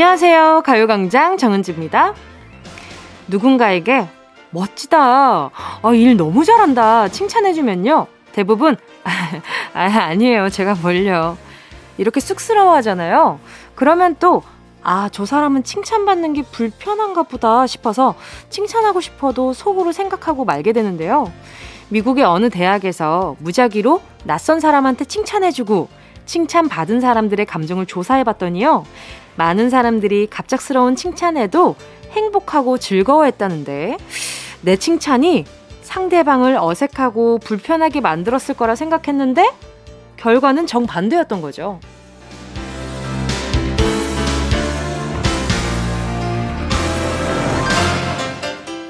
안녕하세요. 가요광장 정은지입니다. 누군가에게 멋지다. 어, 일 너무 잘한다. 칭찬해주면요. 대부분, 아, 아니에요. 제가 뭘요. 이렇게 쑥스러워 하잖아요. 그러면 또, 아, 저 사람은 칭찬받는 게 불편한가 보다 싶어서 칭찬하고 싶어도 속으로 생각하고 말게 되는데요. 미국의 어느 대학에서 무작위로 낯선 사람한테 칭찬해주고 칭찬받은 사람들의 감정을 조사해봤더니요. 많은 사람들이 갑작스러운 칭찬에도 행복하고 즐거워했다는데 내 칭찬이 상대방을 어색하고 불편하게 만들었을 거라 생각했는데 결과는 정반대였던 거죠.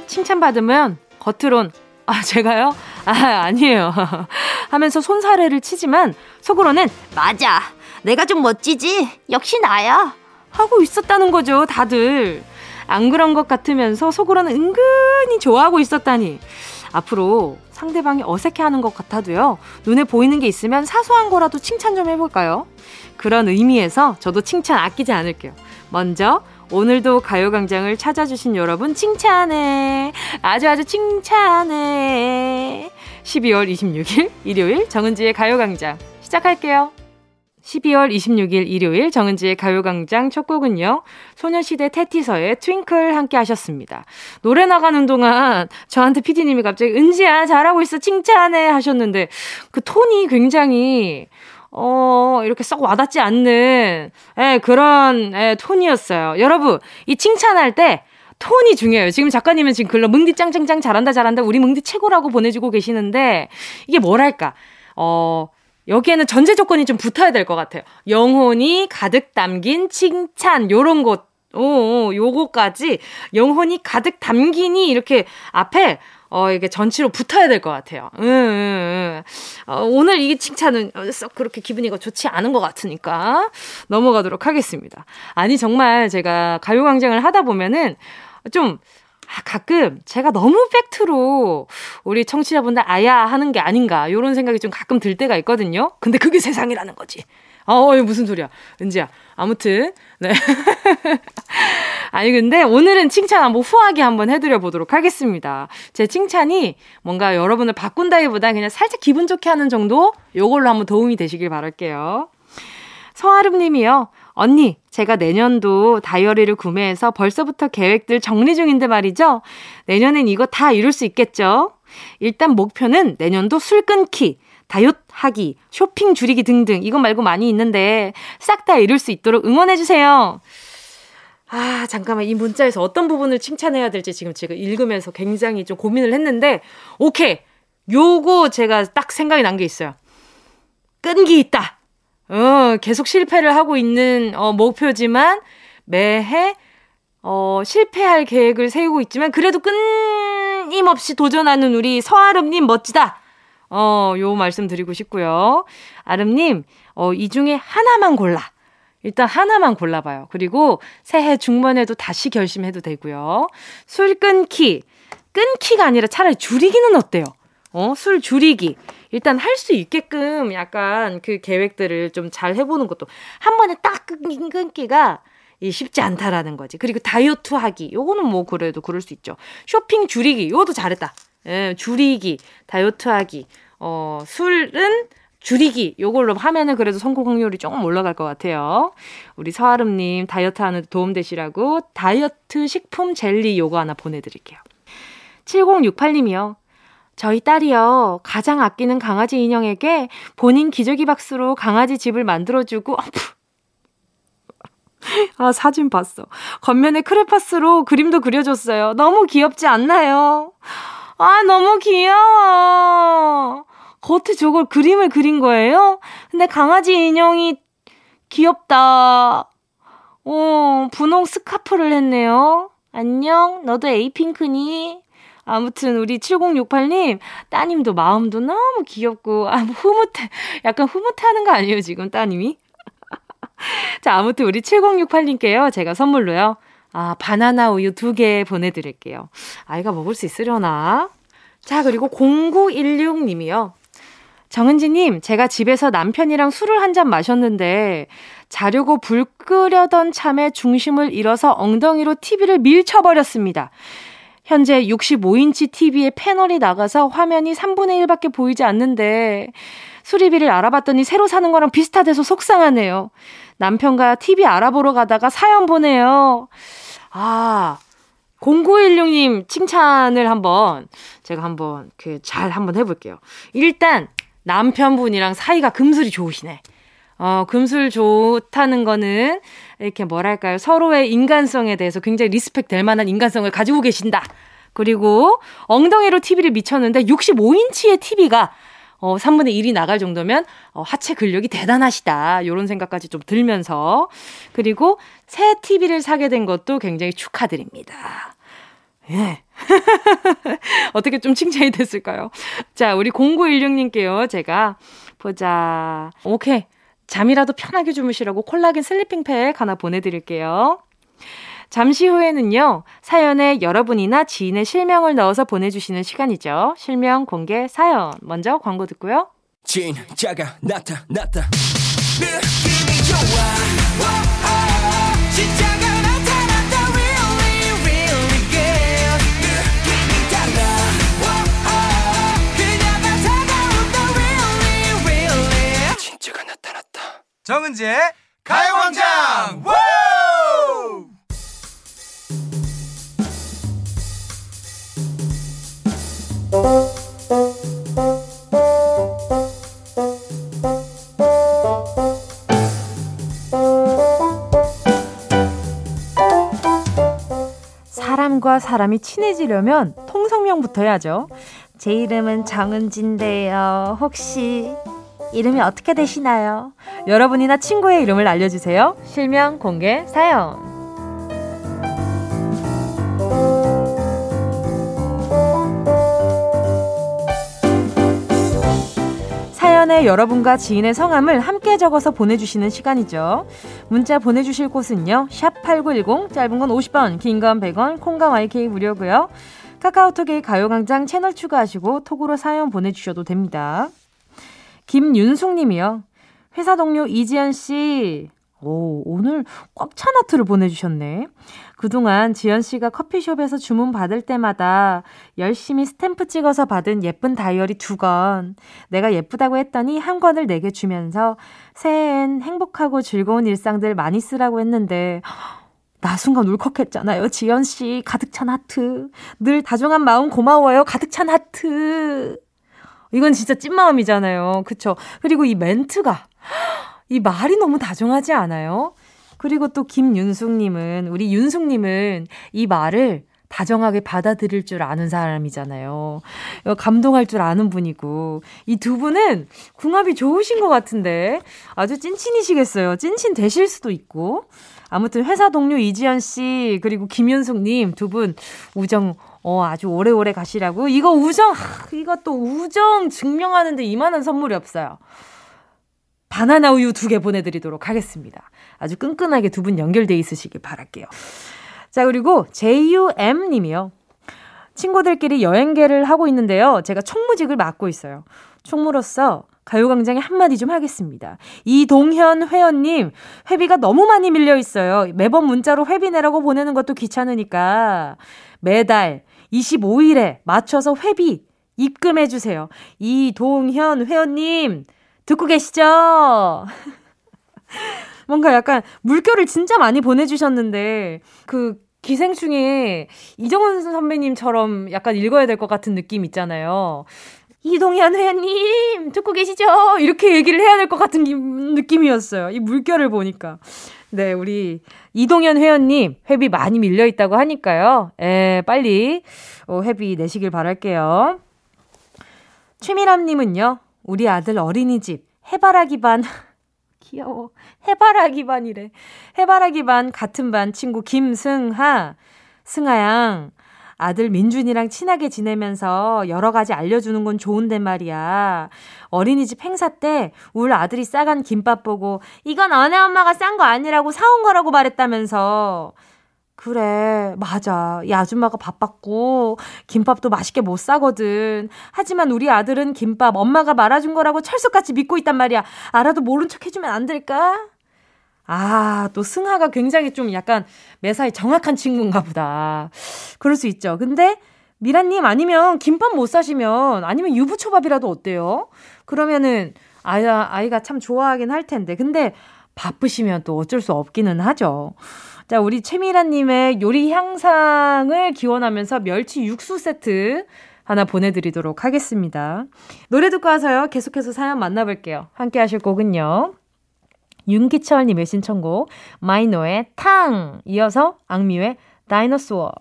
칭찬받으면 겉으론 아 제가요? 아 아니에요 하면서 손사래를 치지만 속으로는 맞아 내가 좀 멋지지 역시 나야 하고 있었다는 거죠, 다들. 안 그런 것 같으면서 속으로는 은근히 좋아하고 있었다니. 앞으로 상대방이 어색해하는 것 같아도요. 눈에 보이는 게 있으면 사소한 거라도 칭찬 좀 해볼까요? 그런 의미에서 저도 칭찬 아끼지 않을게요. 먼저 오늘도 가요광장을 찾아주신 여러분 칭찬해. 아주 아주 칭찬해. 12월 26일 일요일 정은지의 가요광장 시작할게요. 12월 26일 일요일 정은지의 가요광장 첫 곡은요. 소녀시대 테티서의 트윙클 함께 하셨습니다. 노래 나가는 동안 저한테 피디님이 갑자기 은지야 잘하고 있어 칭찬해 하셨는데 그 톤이 굉장히 어, 이렇게 썩 와닿지 않는, 예, 그런, 예, 톤이었어요. 여러분, 이 칭찬할 때, 톤이 중요해요. 지금 작가님은 지금 글로 뭉디 짱짱짱 잘한다 잘한다 우리 뭉디 최고라고 보내주고 계시는데 이게 뭐랄까 어 여기에는 전제 조건이 좀 붙어야 될 것 같아요. 영혼이 가득 담긴 칭찬, 요런 곳. 오, 요거까지 영혼이 가득 담기니 이렇게 앞에 어, 이게 전치로 붙어야 될 것 같아요. 음, 음, 음. 어, 오늘 이 칭찬은 썩 그렇게 기분이 좋지 않은 것 같으니까 넘어가도록 하겠습니다. 아니, 정말 제가 가요광장을 하다 보면은 좀 아, 가끔 제가 너무 팩트로 우리 청취자분들 아야 하는 게 아닌가 이런 생각이 좀 가끔 들 때가 있거든요. 근데 그게 세상이라는 거지. 어, 이거 무슨 소리야. 은지야. 아무튼, 네. 아니, 근데 오늘은 칭찬 한번 후하게 한번 해드려 보도록 하겠습니다. 제 칭찬이 뭔가 여러분을 바꾼다기보다 그냥 살짝 기분 좋게 하는 정도? 요걸로 한번 도움이 되시길 바랄게요. 서아름 님이요. 언니, 제가 내년도 다이어리를 구매해서 벌써부터 계획들 정리 중인데 말이죠. 내년엔 이거 다 이룰 수 있겠죠? 일단 목표는 내년도 술 끊기, 다이어트 하기, 쇼핑 줄이기 등등 이것 말고 많이 있는데 싹 다 이룰 수 있도록 응원해 주세요. 아, 잠깐만. 이 문자에서 어떤 부분을 칭찬해야 될지 지금 제가 읽으면서 굉장히 좀 고민을 했는데, 오케이. 요거 제가 딱 생각이 난 게 있어요. 끈기 있다. 어, 계속 실패를 하고 있는 어, 목표지만 매해 어, 실패할 계획을 세우고 있지만 그래도 끊임없이 도전하는 우리 서아름님 멋지다. 어, 요 말씀 드리고 싶고요. 아름님, 어, 이 중에 하나만 골라. 일단 하나만 골라봐요. 그리고 새해 중반에도 다시 결심해도 되고요. 술 끊기. 끊기가 아니라 차라리 줄이기는 어때요? 어, 술 줄이기. 일단 할 수 있게끔 약간 그 계획들을 좀 잘 해보는 것도 한 번에 딱 끊긴 끊기가 이 쉽지 않다라는 거지. 그리고 다이어트 하기. 요거는 뭐 그래도 그럴 수 있죠. 쇼핑 줄이기. 요것도 잘했다. 예, 줄이기. 다이어트 하기. 어, 술은 줄이기. 요걸로 하면은 그래도 성공 확률이 조금 올라갈 것 같아요. 우리 서아름님 다이어트 하는 데 도움 되시라고 다이어트 식품 젤리 요거 하나 보내드릴게요. 7068님이요. 저희 딸이요, 가장 아끼는 강아지 인형에게 본인 기저귀 박스로 강아지 집을 만들어주고, 아, 사진 봤어. 겉면에 크레파스로 그림도 그려줬어요. 너무 귀엽지 않나요? 아, 너무 귀여워. 겉에 저걸 그림을 그린 거예요? 근데 강아지 인형이 귀엽다. 어, 분홍 스카프를 했네요. 안녕, 너도 에이핑크니? 아무튼 우리 7068님 따님도 마음도 너무 귀엽고 아뭐 흐뭇해 약간 흐뭇해하는 거 아니에요 지금 따님이? 자 아무튼 우리 7068님께요 제가 선물로요 아 바나나 우유 두 개 보내드릴게요 아이가 먹을 수 있으려나? 자 그리고 0916님이요 정은지님, 제가 집에서 남편이랑 술을 한 잔 마셨는데, 자려고 불 끄려던 참에 중심을 잃어서 엉덩이로 TV를 밀쳐버렸습니다. 현재 65인치 TV에 패널이 나가서 화면이 3분의 1밖에 보이지 않는데, 수리비를 알아봤더니 새로 사는 거랑 비슷하대서 속상하네요. 남편과 TV 알아보러 가다가 사연 보내요. 아, 0916님 칭찬을 한번 제가 한번 그 잘 한번 해볼게요. 일단 남편분이랑 사이가 금슬이 좋으시네. 어, 금술 좋다는 거는 이렇게 뭐랄까요. 서로의 인간성에 대해서 굉장히 respect 될 만한 인간성을 가지고 계신다. 그리고 엉덩이로 TV를 밀쳤는데 65인치의 TV가 어, 3분의 1이 나갈 정도면 어, 하체 근력이 대단하시다. 요런 생각까지 좀 들면서 그리고 새 TV를 사게 된 것도 굉장히 축하드립니다. 예. 어떻게 좀 칭찬이 됐을까요? 자, 우리 0916님께요. 제가 보자. 오케이. 잠이라도 편하게 주무시라고 콜라겐 sleeping 팩 하나 보내드릴게요. 잠시 후에는요, 사연에 여러분이나 지인의 실명을 넣어서 보내주시는 시간이죠. 실명 공개 사연. 먼저 광고 듣고요. 진짜가 나타났다. 느낌이 좋아. 정은지의 가요광장! 사람과 사람이 친해지려면 통성명부터 해야죠. 제 이름은 정은진데요. 혹시 이름이 어떻게 되시나요? 여러분이나 친구의 이름을 알려주세요. 실명 공개 사연. 사연에 여러분과 지인의 성함을 함께 적어서 보내주시는 시간이죠. 문자 보내주실 곳은요. 샵 8910, 짧은 건 50원, 긴 건 100원, 콩과 YK 무료고요. 카카오톡에 가요광장 채널 추가하시고 톡으로 사연 보내주셔도 됩니다. 김윤숙 님이요. 회사 동료 이지연 씨. 오, 오늘 꽉 찬 하트를 보내주셨네. 그동안 지연 씨가 커피숍에서 주문 받을 때마다 열심히 스탬프 찍어서 받은 예쁜 다이어리 두 권. 내가 예쁘다고 했더니 한 권을 내게 주면서 새해엔 행복하고 즐거운 일상들 많이 쓰라고 했는데, 나 순간 울컥했잖아요. 지연 씨, 가득 찬 하트. 늘 다정한 마음 고마워요. 가득 찬 하트. 이건 진짜 찐마음이잖아요. 그쵸? 그리고 이 멘트가, 이 말이 너무 다정하지 않아요? 그리고 또 김윤숙님은, 우리 윤숙님은 이 말을 다정하게 받아들일 줄 아는 사람이잖아요. 감동할 줄 아는 분이고. 이 두 분은 궁합이 좋으신 것 같은데. 아주 찐친이시겠어요. 찐친 되실 수도 있고. 아무튼 회사 동료 이지연 씨, 그리고 김윤숙님 두 분 우정, 어, 아주 오래오래 가시라고. 이거 우정, 이거 또 우정 증명하는데 이만한 선물이 없어요. 바나나 우유 두 개 보내드리도록 하겠습니다. 아주 끈끈하게 두 분 연결돼 있으시길 바랄게요. 자, 그리고 JUM 님이요. 친구들끼리 여행계를 하고 있는데요. 제가 총무직을 맡고 있어요. 총무로서 가요광장에 한마디 좀 하겠습니다. 이동현 회원님, 회비가 너무 많이 밀려 있어요. 매번 문자로 회비 내라고 보내는 것도 귀찮으니까 매달 25일에 맞춰서 회비 입금해주세요. 이동현 회원님, 듣고 계시죠? 뭔가 약간 물결을 진짜 많이 보내주셨는데, 그 기생충에 이정은 선배님처럼 약간 읽어야 될 것 같은 느낌 있잖아요. 이동현 회원님, 듣고 계시죠? 이렇게 얘기를 해야 될 것 같은 느낌이었어요. 이 물결을 보니까. 네, 우리 이동현 회원님, 회비 많이 밀려 있다고 하니까요. 에, 빨리 어, 회비 내시길 바랄게요. 최미람 님은요, 우리 아들 어린이집 해바라기 반 귀여워 해바라기 반이래 해바라기 반 같은 반 친구 김승하 승하양 아들 민준이랑 친하게 지내면서 여러 가지 알려주는 건 좋은데 말이야. 어린이집 행사 때 우리 아들이 싸간 김밥 보고 이건 언니 엄마가 싼 거 아니라고 사온 거라고 말했다면서 그래, 맞아. 이 아줌마가 바빴고, 김밥도 맛있게 못 싸거든. 하지만 우리 아들은 김밥 엄마가 말아준 거라고 철석같이 믿고 있단 말이야. 알아도 모른 척 해주면 안 될까? 아, 또 승하가 굉장히 좀 약간 매사에 정확한 친구인가 보다. 그럴 수 있죠. 근데, 미라님 아니면 김밥 못 사시면, 아니면 유부초밥이라도 어때요? 그러면은, 아이가, 아이가 참 좋아하긴 할 텐데. 근데, 바쁘시면 또 어쩔 수 없기는 하죠. 자, 우리 최미라님의 요리 향상을 기원하면서 멸치 육수 세트 하나 보내드리도록 하겠습니다. 노래 듣고 와서요. 계속해서 사연 만나볼게요. 함께 하실 곡은요. 윤기철님의 신청곡 MINO의 탕 이어서 악뮤의 DINOSAUR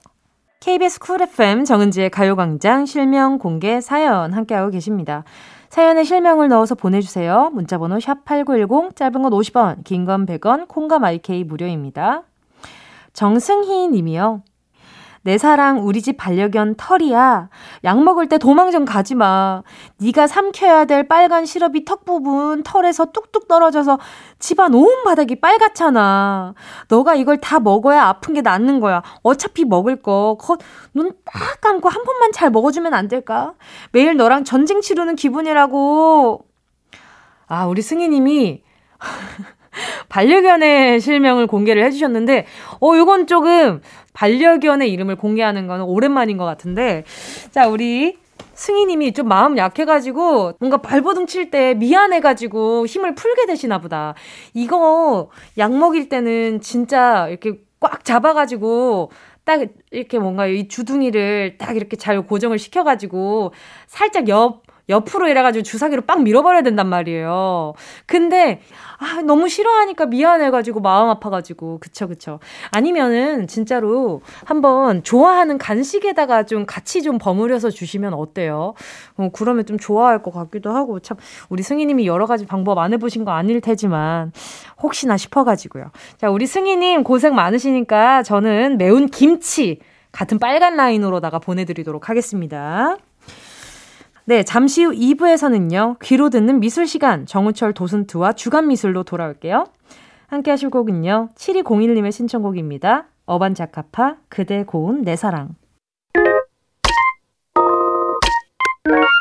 KBS 쿨 FM 정은지의 가요광장 실명 공개 사연 함께하고 계십니다. 사연에 실명을 넣어서 보내주세요. 문자번호 샵8910 짧은 건 50원 긴 건 100원 콩과 마이케이 무료입니다. 정승희 님이요. 내 사랑 우리 집 반려견 털이야. 약 먹을 때 도망 좀 가지 마. 네가 삼켜야 될 빨간 시럽이 턱 부분 털에서 뚝뚝 떨어져서 집안 온 바닥이 빨갛잖아. 너가 이걸 다 먹어야 아픈 게 낫는 거야. 어차피 먹을 거. 눈 딱 감고 한 번만 잘 먹어주면 안 될까? 매일 너랑 전쟁 치르는 기분이라고. 아, 우리 승희님이 반려견의 실명을 공개를 해주셨는데, 어, 요건 조금 반려견의 이름을 공개하는 거는 오랜만인 것 같은데, 자, 우리 승희님이 좀 마음 약해가지고 뭔가 발버둥 칠 때 미안해가지고 힘을 풀게 되시나 보다. 이거 약 먹일 때는 진짜 이렇게 꽉 잡아가지고 딱 이렇게 뭔가 이 주둥이를 딱 이렇게 잘 고정을 시켜가지고 살짝 옆 옆으로 이래가지고 주사기로 빡 밀어버려야 된단 말이에요. 근데, 아, 너무 싫어하니까 미안해가지고 마음 아파가지고. 그쵸, 그쵸. 아니면은, 진짜로 한번 좋아하는 간식에다가 좀 같이 좀 버무려서 주시면 어때요? 어, 그러면 좀 좋아할 것 같기도 하고. 참, 우리 승희님이 여러 가지 방법 안 해보신 거 아닐 테지만, 혹시나 싶어가지고요. 자, 우리 승희님 고생 많으시니까 저는 매운 김치 같은 빨간 라인으로다가 보내드리도록 하겠습니다. 네, 잠시 후 2부에서는요, 귀로 듣는 미술 시간, 정우철 도슨트와 주간 미술로 돌아올게요. 함께 하실 곡은요, 7201님의 신청곡입니다. 어반자카파, 그대 고운 내 사랑.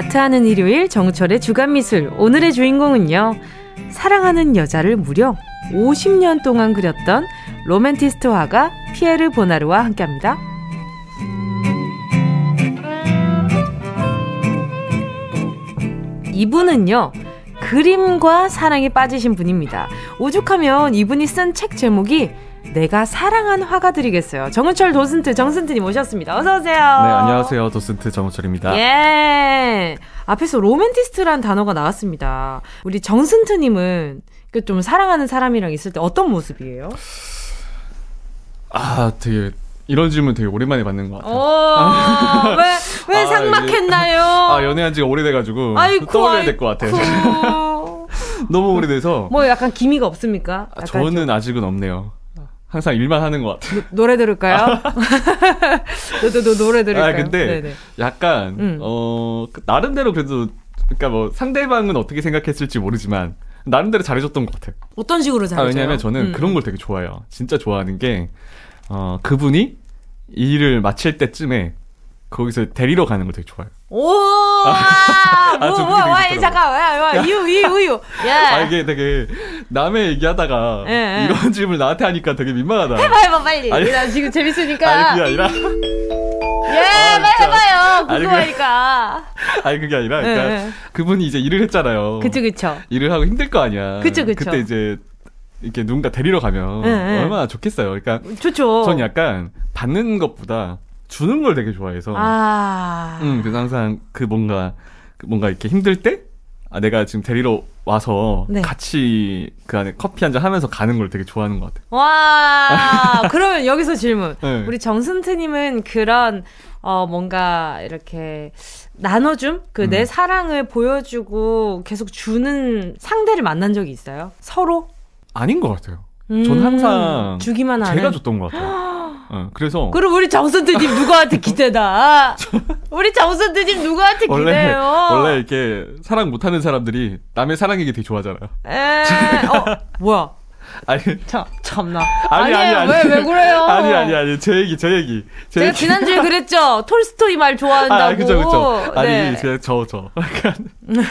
아트하는 일요일 정우철의 주간미술 오늘의 주인공은요 사랑하는 여자를 무려 50년 동안 그렸던 로맨티스트 화가 피에르 보나르와 함께합니다. 이분은요 그림과 사랑에 빠지신 분입니다. 오죽하면 이분이 쓴 책 제목이 내가 사랑한 화가들이겠어요. 정우철 도슨트 정슨트님 오셨습니다. 어서 오세요. 네, 안녕하세요. 도슨트 정우철입니다. 예. 앞에서 로맨티스트란 단어가 나왔습니다. 우리 정슨트님은 그 좀 사랑하는 사람이랑 있을 때 어떤 모습이에요? 아, 되게 이런 질문 되게 오랜만에 받는 것 같아요. 왜, 왜 아, 삭막했나요? 아, 연애한 지가 오래돼가지고. 떠올려야 될 것 같아요. 너무 오래돼서. 뭐 약간 기미가 없습니까? 아, 저는 좀. 아직은 없네요. 항상 일만 하는 것 같아요. 노, 래 들을까요? 너도 너, 노래 들을까요? 아 근데 네네. 약간 음. 어그 나름대로 그래도 그러니까 뭐 상대방은 어떻게 생각했을지 모르지만 나름대로 잘해줬던 것 같아요. 어떤 식으로 잘해줘요? 아, 왜냐하면 저는 음. 그런 걸 되게 좋아해요. 진짜 좋아하는 게 어, 그분이 일을 마칠 때쯤에 거기서 데리러 가는 걸 되게 좋아해요. 오! 아, 뭐, 뭐, 와, 잠깐, 와, 와, 이유, 이유, 이유. 예. 아, 이게 되게 남의 얘기하다가 예, 예. 이런 질문을 나한테 하니까 되게 민망하다. 해봐, 해봐, 빨리. 아니, 나 지금 재밌으니까. 아니, 그게 아니라. 예, 아, 빨리 해봐요. 궁금하니까. 아니, 그게 아니라, 그러니까 예, 예. 그분이 이제 일을 했잖아요. 그쵸, 그쵸. 일을 하고 힘들 거 아니야. 그쵸, 그쵸. 그때 이제 이렇게 누군가 데리러 가면 예, 얼마나 좋겠어요. 그러니까. 좋죠. 전 약간 받는 것보다 주는 걸 되게 좋아해서. 아. 음, 그래서 항상 그 뭔가, 그 뭔가 이렇게 힘들 때, 아, 내가 지금 데리러 와서 네. 같이 그 안에 커피 한 잔 하면서 가는 걸 되게 좋아하는 것 같아요. 와. 그러면 여기서 질문. 네. 우리 정승트님은 그런 어 뭔가 이렇게 나눠줌 그내 음. 사랑을 보여주고 계속 주는 상대를 만난 적이 있어요? 서로? 아닌 것 같아요. 음, 전 항상 주기만 하는. 제가 줬던 것 같아요. 어, 그래서 그럼 우리 정선트님 누구한테 기대다. 우리 정선트님 누구한테 원래 기대요? 원래 이렇게 사랑 못하는 사람들이 남의 사랑 얘기 되게 좋아하잖아요. 에, 어, 뭐야? 아니 참, 참나. 아니 아니 아니 왜, 왜 그래요? 아니 아니 아니 제 얘기 제 얘기 제 제가 얘기. 지난주에 그랬죠? 톨스토이 말 좋아한다고. 아, 그죠, 그죠. 아니, 네. 제가 저, 저. 약간.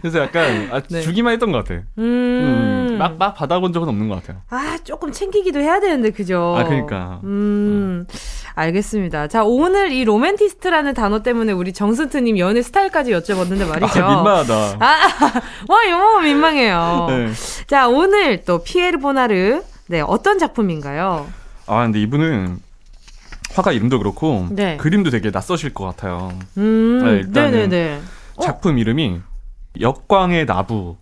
그래서 약간, 아, 네. 주기만 했던 것 같아. 음. 음, 막, 막 받아본 적은 없는 것 같아요. 아, 조금 챙기기도 해야 되는데, 그죠? 아, 그러니까. 음, 알겠습니다. 자, 오늘 이 로맨티스트라는 단어 때문에 우리 정슨트님 연애 스타일까지 여쭤봤는데 말이죠. 아, 민망하다. 아, 와, 이거 민망해요. 네. 자, 오늘 또 피에르 보나르. 네, 어떤 작품인가요? 아, 근데 이분은 화가 이름도 그렇고, 네. 그림도 되게 낯서실 것 같아요. 음, 네, 일단은 네네네. 어? 작품 이름이 역광의 나부.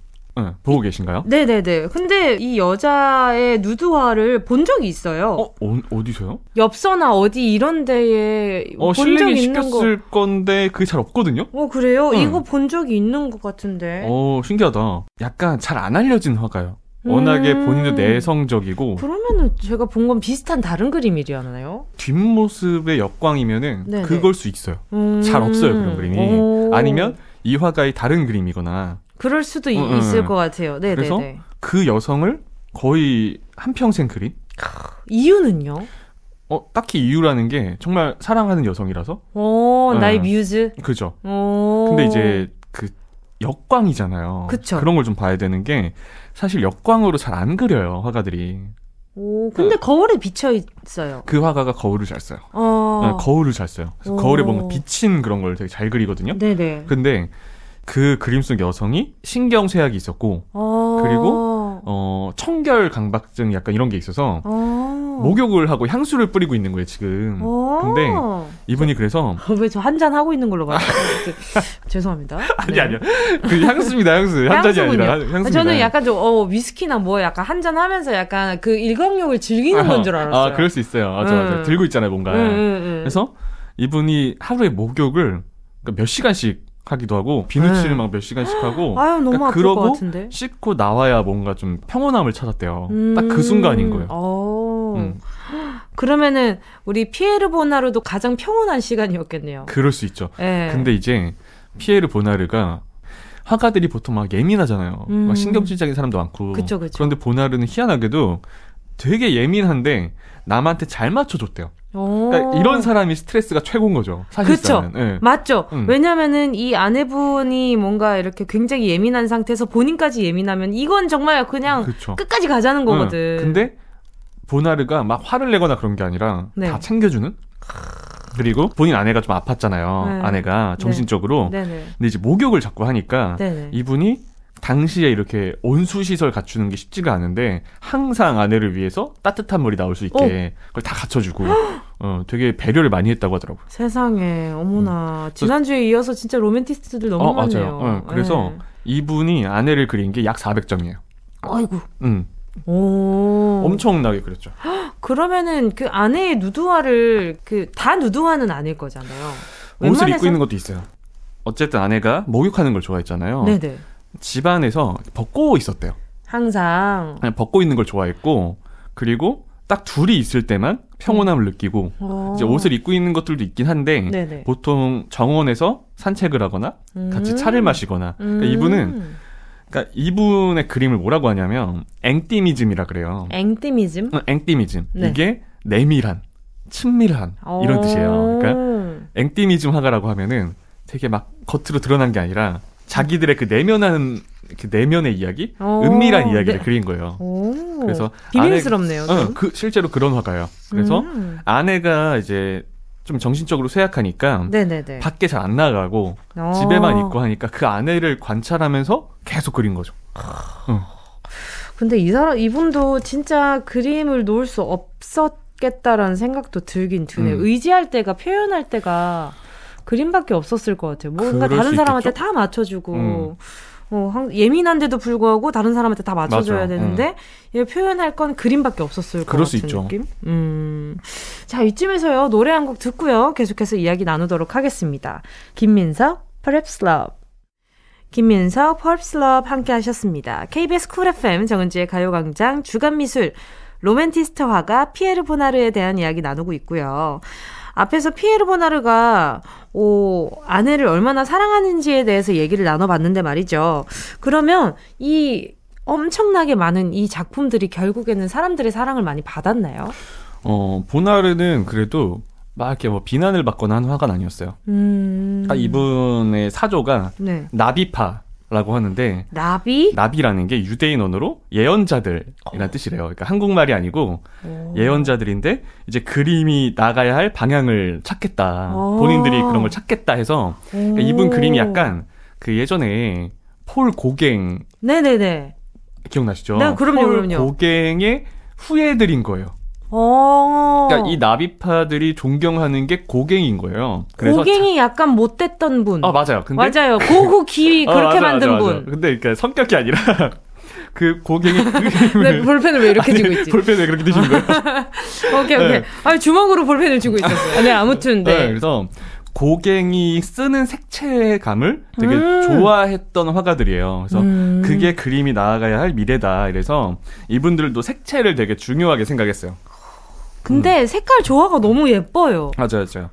응, 보고 계신가요? 네네네. 근데 이 여자의 누드화를 본 적이 있어요. 어, 어 어디서요? 엽서나 어디 이런 데에 어, 본적 실링이 있는 거. 시켰을 건데, 그게 잘 없거든요? 어, 그래요? 응. 이거 본 적이 있는 것 같은데. 어, 신기하다. 약간 잘 안 알려진 화가요. 워낙에 음. 본인도 내성적이고, 그러면은 제가 본 건 비슷한 다른 그림이려나요? 뒷모습의 역광이면은 네네. 그걸 수 있어요. 음. 잘 없어요 그런 그림이. 오. 아니면 이 화가의 다른 그림이거나 그럴 수도 응, 있을 응. 것 같아요. 네네네. 그래서? 그 여성을 거의 한 평생 그린. 이유는요? 어 딱히 이유라는 게 정말 사랑하는 여성이라서 오, 응. 나의 뮤즈. 그죠. 오. 근데 이제 그 역광이잖아요. 그쵸. 런걸 좀 봐야 되는 게 사실 역광으로 잘 안 그려요 화가들이. 오, 근데 거울에 비쳐 있어요. 그 화가가 거울을 잘 써요. 어. 네, 거울을 잘 써요. 거울에 뭔가 비친 그런 걸 되게 잘 그리거든요. 네네. 근데 그 그림 속 여성이 신경 쇠약이 있었고 어. 그리고 어 청결 강박증 약간 이런 게 있어서 어. 목욕을 하고 향수를 뿌리고 있는 거예요 지금. 어. 근데 이분이 그래서 왜 저 한 잔 하고 있는 걸로 봐요? 죄송합니다. 아니 네. 아니요 그 향수입니다 향수 한 잔이. 아니라 아, 향수입니다. 저는 약간 좀 어, 위스키나 뭐 약간 한 잔 하면서 약간 그 일광욕을 즐기는 건 줄 알았어요. 아 그럴 수 있어요. 맞아 맞아 응. 들고 있잖아요 뭔가. 응, 응, 응. 그래서 이분이 하루에 목욕을 그러니까 몇 시간씩 하기도 하고 비누칠을 응. 막몇 시간씩 하고 아유 너무 그러니까 그러고 것 같은데. 씻고 나와야 뭔가 좀 평온함을 찾았대요. 음. 딱그 순간인 거예요. 어. 음. 그러면은 우리 피에르 보나르도 가장 평온한 시간이었겠네요. 그럴 수 있죠. 예. 근데 이제 피에르 보나르가 화가들이 보통 막 예민하잖아요. 음. 막 신경질적인 사람도 많고. 그쵸, 그쵸. 그런데 보나르는 희한하게도 되게 예민한데 남한테 잘 맞춰줬대요. 오. 그러니까 이런 사람이 스트레스가 최고인 거죠. 사실상. 예. 맞죠. 음. 왜냐면은 이 아내분이 뭔가 이렇게 굉장히 예민한 상태에서 본인까지 예민하면 이건 정말 그냥 그렇죠. 끝까지 가자는 거거든. 근데 보나르가 막 화를 내거나 그런 게 아니라 네. 다 챙겨주는. 그리고 본인 아내가 좀 아팠잖아요. 네. 아내가 정신적으로. 네네. 근데 이제 목욕을 자꾸 하니까. 이분이 당시에 이렇게 온수 시설 갖추는 게 쉽지가 않은데 항상 아내를 위해서 따뜻한 물이 나올 수 있게 그걸 다 갖춰주고 어 되게 배려를 많이 했다고 하더라고요. 세상에 어머나 지난주에 이어서 진짜 로맨티스트들 너무 음. 어, 많네요. 맞아요. 어, 그래서 이분이 아내를 그린 게 약 400점이에요. 네. 아이고. 음, 오. 엄청나게 그렸죠. 그러면은 그 아내의 누드화를 그 다 누드화는 아닐 거잖아요. 옷을 입고 있는 것도 있어요. 어쨌든 아내가 목욕하는 걸 좋아했잖아요. 네네. 집안에서 벗고 있었대요. 항상. 그냥 벗고 있는 걸 좋아했고 그리고 딱 둘이 있을 때만 평온함을 느끼고 어. 이제 옷을 입고 있는 것들도 있긴 한데 네네. 보통 정원에서 산책을 하거나 같이 음. 차를 마시거나 그러니까 음. 이분은 그러니까 이분의 그림을 뭐라고 하냐면 앵띠미즘이라 그래요. 앵띠미즘? 어, 앵띠미즘 네. 이게 내밀한 친밀한 이런 뜻이에요. 그러니까 오. 앵띠미즘 화가라고 하면은 되게 막 겉으로 드러난 게 아니라 자기들의 그 내면하는 그 내면의 이야기, 오. 은밀한 이야기를 네. 그린 거예요. 오. 그래서 비밀스럽네요. 좀. 어, 그 실제로 그런 화가예요. 그래서 음. 아내가 이제 좀 정신적으로 쇠약하니까 네네네. 밖에 잘 안 나가고 어. 집에만 있고 하니까 그 아내를 관찰하면서 계속 그린 거죠. 근데 이 사람 이분도 진짜 그림을 놓을 수 없겠다라는 생각도 들긴 드네요. 음. 의지할 때가 표현할 때가 그림밖에 없었을 것 같아요. 뭔가 다른 수 사람한테 있겠죠? 다 맞춰주고 음. 어, 항- 예민한데도 불구하고 다른 사람한테 다 맞춰줘야 맞아. 되는데 얘 표현할 건 그림밖에 없었을 것 같은. 느낌. 음. 자 이쯤에서요 노래 한 곡 듣고요 계속해서 이야기 나누도록 하겠습니다. 김민석, Perhaps Love. 김민석, Perhaps Love 함께 하셨습니다. KBS 쿨 FM 정은지의 가요광장 주간미술 로맨티스트 화가 피에르 보나르에 대한 이야기 나누고 있고요. 앞에서 피에르 보나르가 오, 아내를 얼마나 사랑하는지에 대해서 얘기를 나눠봤는데 말이죠. 그러면 이 엄청나게 많은 이 작품들이 결국에는 사람들의 사랑을 많이 받았나요? 어, 보나르는 그래도 막 이렇게 뭐 비난을 받거나 한 화가 아니었어요. 음. 아, 이분의 사조가 네. 나비파 라고 하는데 나비? 나비라는 게 유대인 언어로 예언자들이라는 뜻이래요. 그러니까 한국말이 아니고 오. 예언자들인데 이제 그림이 나가야 할 방향을 찾겠다. 오. 본인들이 그런 걸 찾겠다 해서 그러니까 이분 오. 그림이 약간 그 예전에 폴 고갱 네네네. 기억나시죠? 네, 그럼요, 폴 그럼요. 고갱의 후예들인 거예요. 어. 그러니까 이 나비파들이 존경하는 게 고갱인 거예요. 그래서 고갱이 약간 못됐던 분. 자- 아 맞아요. 근데 맞아요. 고고 기위 어, 그렇게 맞아, 만든 맞아, 맞아. 분. 근데 그러니까 성격이 아니라 그 고갱의 네, 볼펜을 왜 이렇게 아니, 쥐고 있지? 볼펜에 그렇게 드신 거예요? 오케이, 오케이. 네. 아, 주먹으로 볼펜을 쥐고 있었어요. 네, 아무튼, 네. 네. 그래서 고갱이 쓰는 색채감을 되게 음. 좋아했던 화가들이에요. 그래서 음. 그게 그림이 나아가야 할 미래다. 이래서 이분들도 색채를 되게 중요하게 생각했어요. 근데 색깔 조화가 너무 예뻐요. 맞아요, 맞아요.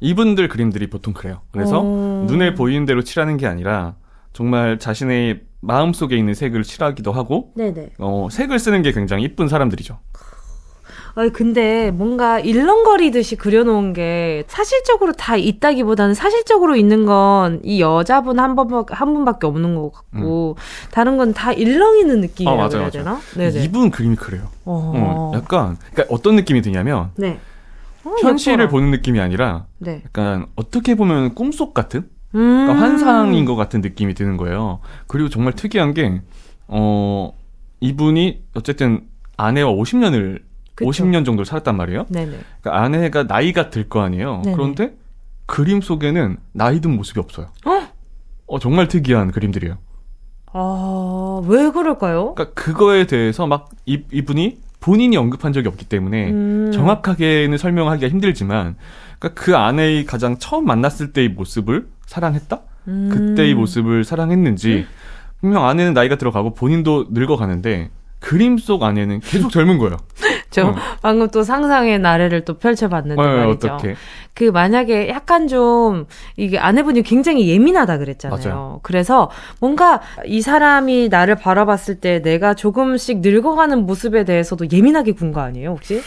이분들 그림들이 보통 그래요. 그래서 어. 눈에 보이는 대로 칠하는 게 아니라 정말 자신의 마음 속에 있는 색을 칠하기도 하고 네네. 어, 색을 쓰는 게 굉장히 이쁜 사람들이죠. 아니, 근데 뭔가 일렁거리듯이 그려놓은 게 사실적으로 다 있다기보다는 사실적으로 있는 건 이 여자분 한 번, 한 분밖에 없는 것 같고, 다른 건 다 일렁이는 느낌이라고 어, 맞아요, 해야 맞아요. 되나? 네네. 이분 그림이 그래요. 어. 어, 약간 그러니까 어떤 느낌이 드냐면 네. 어, 현실을 예뻐라. 보는 느낌이 아니라 네. 약간 어떻게 보면 꿈속 같은 음. 그러니까 환상인 것 같은 느낌이 드는 거예요. 그리고 정말 특이한 게 어, 이분이 어쨌든 아내와 50년을 그쵸. 50년 정도 살았단 말이에요. 네네. 그러니까 아내가 나이가 들 거 아니에요. 네네. 그런데 그림 속에는 나이 든 모습이 없어요. 어? 어, 정말 특이한 그림들이에요. 아, 왜 그럴까요? 그러니까 그거에 대해서 막 이, 이분이 본인이 언급한 적이 없기 때문에 음. 정확하게는 설명하기가 힘들지만 그러니까 그 아내의 가장 처음 만났을 때의 모습을 사랑했다? 음. 그때의 모습을 사랑했는지 분명 아내는 나이가 들어가고 본인도 늙어가는데 그림 속 아내는 계속 젊은 거예요. 저 어. 방금 또 상상의 나래를 또 펼쳐봤는데 어, 말이죠. 어떻게? 그 만약에 약간 좀 이게 아내분이 굉장히 예민하다 그랬잖아요. 맞아요. 그래서 뭔가 이 사람이 나를 바라봤을 때 내가 조금씩 늙어가는 모습에 대해서도 예민하게 군 거 아니에요, 혹시?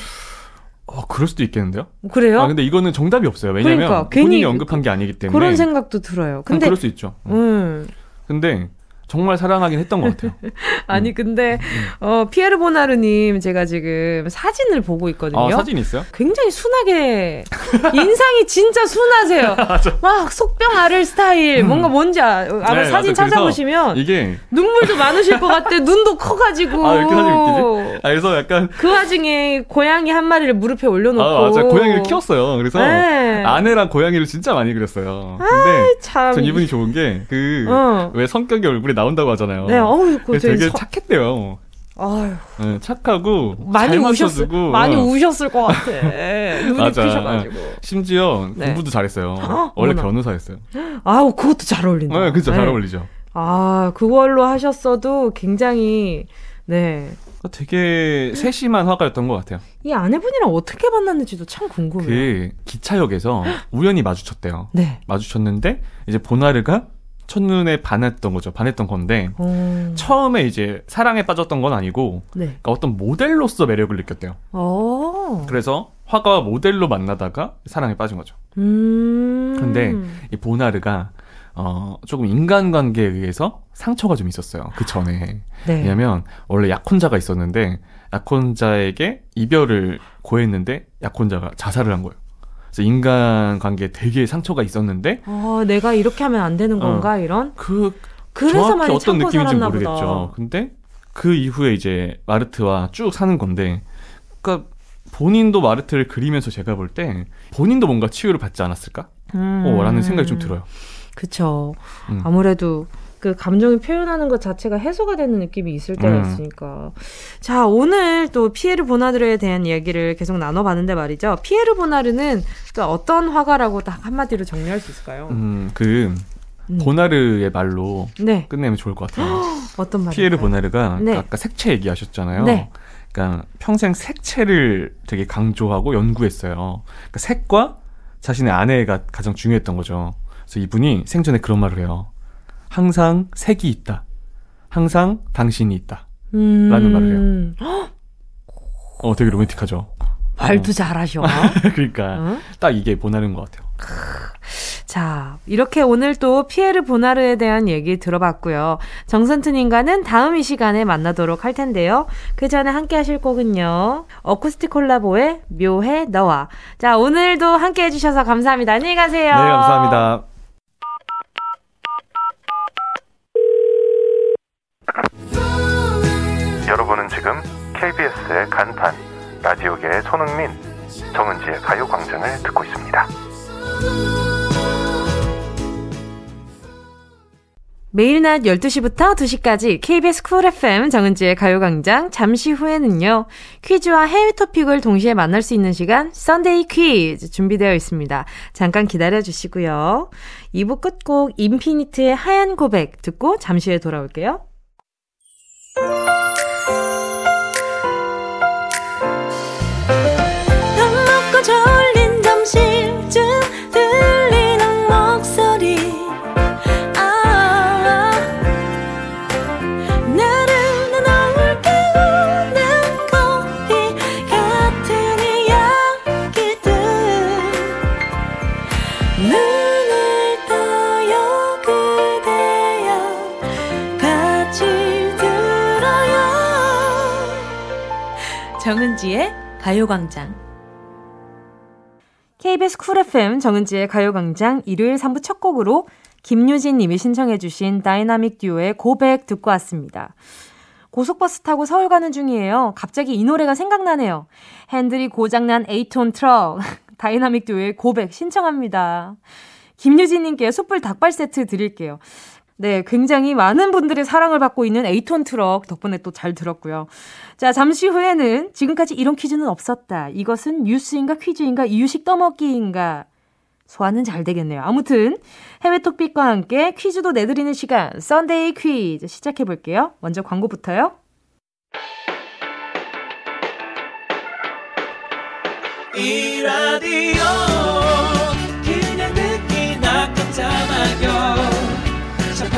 어, 그럴 수도 있겠는데요? 그래요? 아, 근데 이거는 정답이 없어요. 왜냐면 그러니까, 본인이 언급한 게 아니기 때문에. 그런 생각도 들어요. 근데 근데 그럴 수 있죠. 어. 음. 근데 정말 사랑하긴 했던 것 같아요. 아니 근데 어 피에르 보나르님 제가 지금 사진을 보고 있거든요. 아, 사진 있어요? 굉장히 순하게 인상이 진짜 순하세요. 막 속병 아를 스타일 뭔가 뭔지 아, 아마 네, 사진 맞아. 찾아보시면 이게 눈물도 많으실 것 같아. 눈도 커가지고. 아, 이렇게 사진 웃기지? 아, 그래서 약간 그 와중에 고양이 한 마리를 무릎에 올려놓고. 아, 맞아. 고양이를 키웠어요. 그래서 네. 아내랑 고양이를 진짜 많이 그렸어요. 근데 참. 전 이분이 좋은 게 그왜 어. 성격이 얼굴에 나온다고 하잖아요. 네, 어우, 그래서 되게 서- 착했대요. 아휴, 네, 착하고 많이 잘 우셨을, 많이 어. 우셨을 것 같아. 눈이 맞아. 크셔가지고. 심지어 네. 공부도 잘했어요. 헉, 원래 어머나. 변호사였어요. 아우, 그것도 잘 어울린다. 네, 그죠 잘 네. 어울리죠. 아, 그걸로 하셨어도 굉장히, 네. 되게 세심한 화가였던 것 같아요. 이 아내분이랑 어떻게 만났는지도 참 궁금해요. 그 기차역에서 우연히 마주쳤대요. 네. 마주쳤는데 이제 보나르가 첫눈에 반했던 거죠. 반했던 건데 어, 처음에 이제 사랑에 빠졌던 건 아니고 네. 그러니까 어떤 모델로서 매력을 느꼈대요. 어. 그래서 화가와 모델로 만나다가 사랑에 빠진 거죠. 음. 근데 이 보나르가 어 조금 인간관계에 의해서 상처가 좀 있었어요. 그 전에 네. 왜냐면 원래 약혼자가 있었는데 약혼자에게 이별을 고했는데 약혼자가 자살을 한 거예요. 그래서 인간 관계에 되게 상처가 있었는데 어, 내가 이렇게 하면 안 되는 건가 이런. 그 그래서 어. 많이 어떤 느낌인지 모르겠죠. 보다. 근데 그 이후에 이제 마르트와 쭉 사는 건데, 그러니까 본인도 마르트를 그리면서 제가 볼 때 본인도 뭔가 치유를 받지 않았을까? 음. 어, 라는 생각이 좀 들어요. 그쵸. 음. 아무래도 그 감정을 표현하는 것 자체가 해소가 되는 느낌이 있을 때가 음. 있으니까. 자, 오늘 또 피에르 보나르에 대한 이야기를 계속 나눠봤는데 말이죠. 피에르 보나르는 또 어떤 화가라고 딱 한마디로 정리할 수 있을까요? 음, 그, 음. 보나르의 말로 네. 끝내면 좋을 것 같아요. 어떤 말? 피에르 보나르가 네. 아까 색채 얘기하셨잖아요. 네. 그러니까 평생 색채를 되게 강조하고 연구했어요. 그러니까 색과 자신의 아내가 가장 중요했던 거죠. 그래서 이분이 생전에 그런 말을 해요. 항상 색이 있다. 항상 당신이 있다. 음... 라는 말을 해요. 어, 되게 로맨틱하죠. 말도 어. 잘하셔. 그러니까 응? 딱 이게 보나르인 것 같아요. 자, 이렇게 오늘 또 피에르 보나르에 대한 얘기 들어봤고요. 정선트님과는 다음 이 시간에 만나도록 할 텐데요. 그 전에 함께 하실 곡은요. 어쿠스틱 콜라보의 묘해 너와. 자, 오늘도 함께 해주셔서 감사합니다. 안녕히 가세요. 네, 감사합니다. 여러분은 지금 KBS의 간판, 라디오계의 손흥민, 정은지의 가요광장을 듣고 있습니다. 매일 낮 12시부터 2시까지 KBS 쿨 FM 정은지의 가요광장 잠시 후에는요. 퀴즈와 해외 토픽을 동시에 만날 수 있는 시간 Sunday 퀴즈 준비되어 있습니다. 잠깐 기다려 주시고요. 2부 끝곡 인피니트의 하얀 고백 듣고 잠시 후에 돌아올게요. Bye. 정은지의 가요광장. KBS 쿨 FM 정은지의 가요광장 일요일 3부 첫 곡으로 김유진 님이 신청해 주신 다이나믹 듀오의 고백 듣고 왔습니다. 고속버스 타고 서울 가는 중이에요. 갑자기 이 노래가 생각나네요. 핸들이 고장난 eight톤 트럭. 다이나믹 듀오의 고백 신청합니다. 김유진 님께 숯불 닭발 세트 드릴게요. 네, 굉장히 많은 분들의 사랑을 받고 있는 eight톤 트럭 덕분에 또 잘 들었고요. 자, 잠시 후에는 지금까지 이런 퀴즈는 없었다. 이것은 뉴스인가 퀴즈인가 이유식 떠먹기인가 소화는 잘 되겠네요. 아무튼 해외 토픽과 함께 퀴즈도 내드리는 시간 Sunday 퀴즈 시작해 볼게요. 먼저 광고부터요. 이 라디오 그냥 듣기나 깜짝마요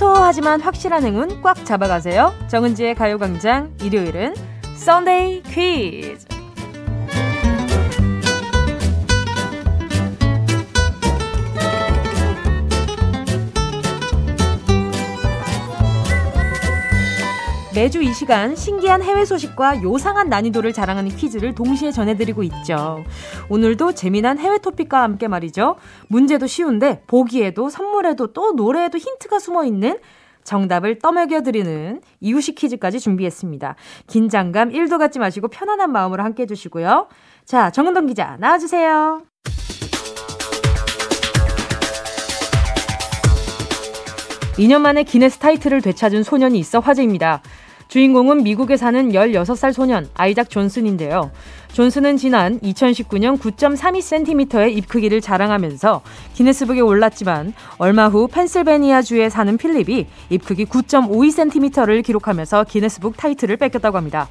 소소하지만 확실한 행운 꽉 잡아가세요. 정은지의 가요광장 일요일은 썬데이 퀴즈. 매주 이 시간 신기한 해외 소식과 요상한 난이도를 자랑하는 퀴즈를 동시에 전해드리고 있죠. 오늘도 재미난 해외 토픽과 함께 말이죠. 문제도 쉬운데 보기에도 선물에도 또 노래에도 힌트가 숨어 있는 정답을 떠먹여드리는 이유식 퀴즈까지 준비했습니다. 긴장감 1도 갖지 마시고 편안한 마음으로 함께 해주시고요. 자, 정은동 기자 나와주세요. (2년) 만에 기네스 타이틀을 되찾은 소년이 있어 화제입니다. 주인공은 미국에 사는 16살 소년 아이작 존슨인데요. 존슨은 지난 2019년 9.32cm의 입 크기를 자랑하면서 기네스북에 올랐지만 얼마 후 펜실베니아주에 사는 필립이 입 크기 9.52cm를 기록하면서 기네스북 타이틀을 뺏겼다고 합니다.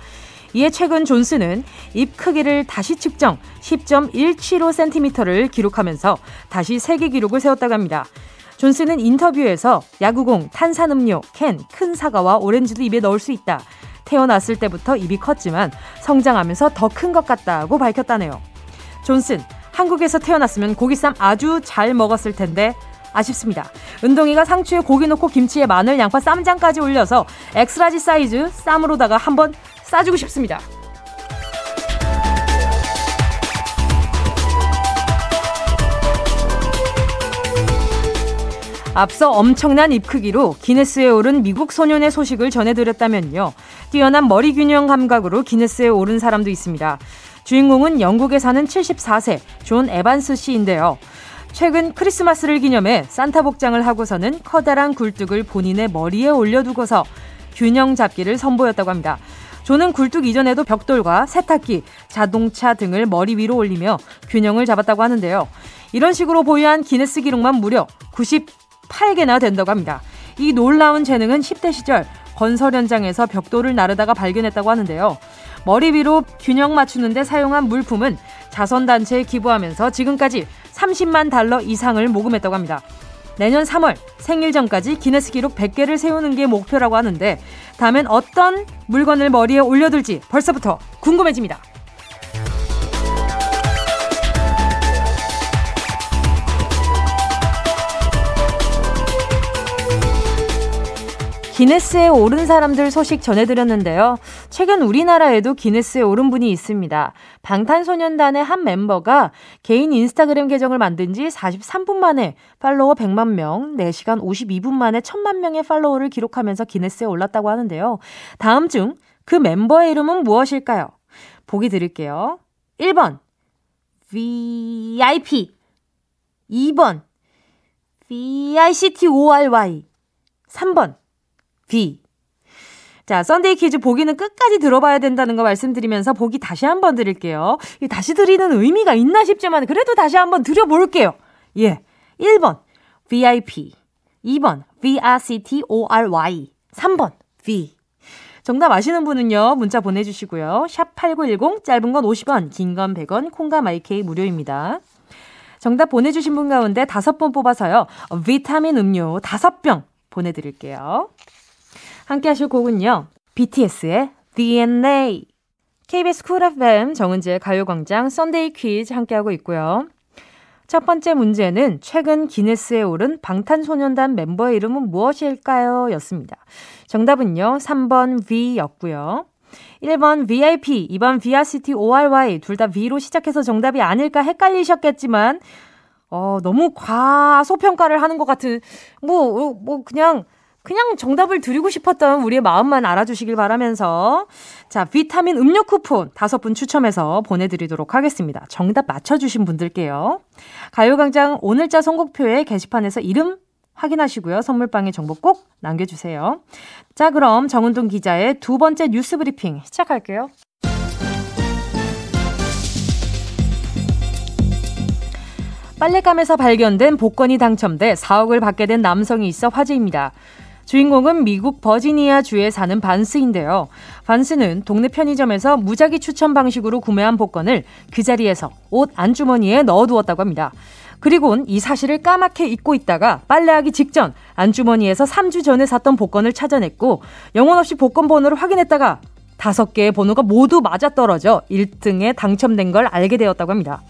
이에 최근 존슨은 입 크기를 다시 측정 10.175cm를 기록하면서 다시 세계 기록을 세웠다고 합니다. 존슨은 인터뷰에서 야구공, 탄산음료, 캔, 큰 사과와 오렌지도 입에 넣을 수 있다. 태어났을 때부터 입이 컸지만 성장하면서 더 큰 것 같다고 밝혔다네요. 존슨, 한국에서 태어났으면 고기쌈 아주 잘 먹었을 텐데 아쉽습니다. 은동이가 상추에 고기 넣고 김치에 마늘, 양파, 쌈장까지 올려서 X-large 사이즈 쌈으로다가 한번 싸주고 싶습니다. 앞서 엄청난 입 크기로 기네스에 오른 미국 소년의 소식을 전해드렸다면요. 뛰어난 머리 균형 감각으로 기네스에 오른 사람도 있습니다. 주인공은 영국에 사는 74세 존 에반스 씨인데요. 최근 크리스마스를 기념해 산타 복장을 하고서는 커다란 굴뚝을 본인의 머리에 올려두고서 균형 잡기를 선보였다고 합니다. 존은 굴뚝 이전에도 벽돌과 세탁기, 자동차 등을 머리 위로 올리며 균형을 잡았다고 하는데요. 이런 식으로 보유한 기네스 기록만 무려 98개나 된다고 합니다. 이 놀라운 재능은 10대 시절 건설 현장에서 벽돌을 나르다가 발견했다고 하는데요. 머리 위로 균형 맞추는데 사용한 물품은 자선단체에 기부하면서 지금까지 30만 달러 이상을 모금했다고 합니다. 내년 3월 생일 전까지 기네스 기록 100개를 세우는 게 목표라고 하는데 다음엔 어떤 물건을 머리에 올려둘지 벌써부터 궁금해집니다. 기네스에 오른 사람들 소식 전해드렸는데요. 최근 우리나라에도 기네스에 오른 분이 있습니다. 방탄소년단의 한 멤버가 개인 인스타그램 계정을 만든 지 43분 만에 팔로워 100만 명, 4시간 52분 만에 1000만 명의 팔로워를 기록하면서 기네스에 올랐다고 하는데요. 다음 중 그 멤버의 이름은 무엇일까요? 보기 드릴게요. 1번, VIP. 2번, VICTORY. 3번, V. 자, Sunday 퀴즈 보기는 끝까지 들어봐야 된다는 거 말씀드리면서 보기 다시 한번 드릴게요. 다시 드리는 의미가 있나 싶지만 그래도 다시 한번 드려볼게요. 예. 1번, VIP. 2번, VICTORY. 3번, V. 정답 아시는 분은요, 문자 보내주시고요. 샵 8910, 짧은 건 50원, 긴 건 100원, 콩과 my K 무료입니다. 정답 보내주신 분 가운데 다섯 분 뽑아서요, 비타민 음료 다섯 병 보내드릴게요. 함께 하실 곡은요. BTS의 DNA. KBS Cool FM 정은지의 가요광장 Sunday 퀴즈 함께하고 있고요. 첫 번째 문제는 최근 기네스에 오른 방탄소년단 멤버의 이름은 무엇일까요? 였습니다. 정답은요. 3번 V였고요. 1번 VIP, 2번 VICTORY 둘 다 V로 시작해서 정답이 아닐까 헷갈리셨겠지만 어, 너무 과소평가를 하는 것 같은 뭐 뭐 그냥 그냥 정답을 드리고 싶었던 우리의 마음만 알아주시길 바라면서 자 비타민 음료 쿠폰 다섯 분 추첨해서 보내드리도록 하겠습니다. 정답 맞춰주신 분들게요. 가요광장 오늘자 선곡표에 게시판에서 이름 확인하시고요. 선물방에 정보 꼭 남겨주세요. 자 그럼 정은동 기자의 두 번째 뉴스 브리핑 시작할게요. 빨래감에서 발견된 복권이 당첨돼 4억을 받게 된 남성이 있어 화제입니다. 주인공은 미국 버지니아 주에 사는 반스인데요. 반스는 동네 편의점에서 무작위 추천 방식으로 구매한 복권을 그 자리에서 옷 안주머니에 넣어두었다고 합니다. 그리곤 이 사실을 까맣게 잊고 있다가 빨래하기 직전 안주머니에서 3주 전에 샀던 복권을 찾아냈고 영혼 없이 복권 번호를 확인했다가 다섯 개의 번호가 모두 맞아떨어져 1등에 당첨된 걸 알게 되었다고 합니다.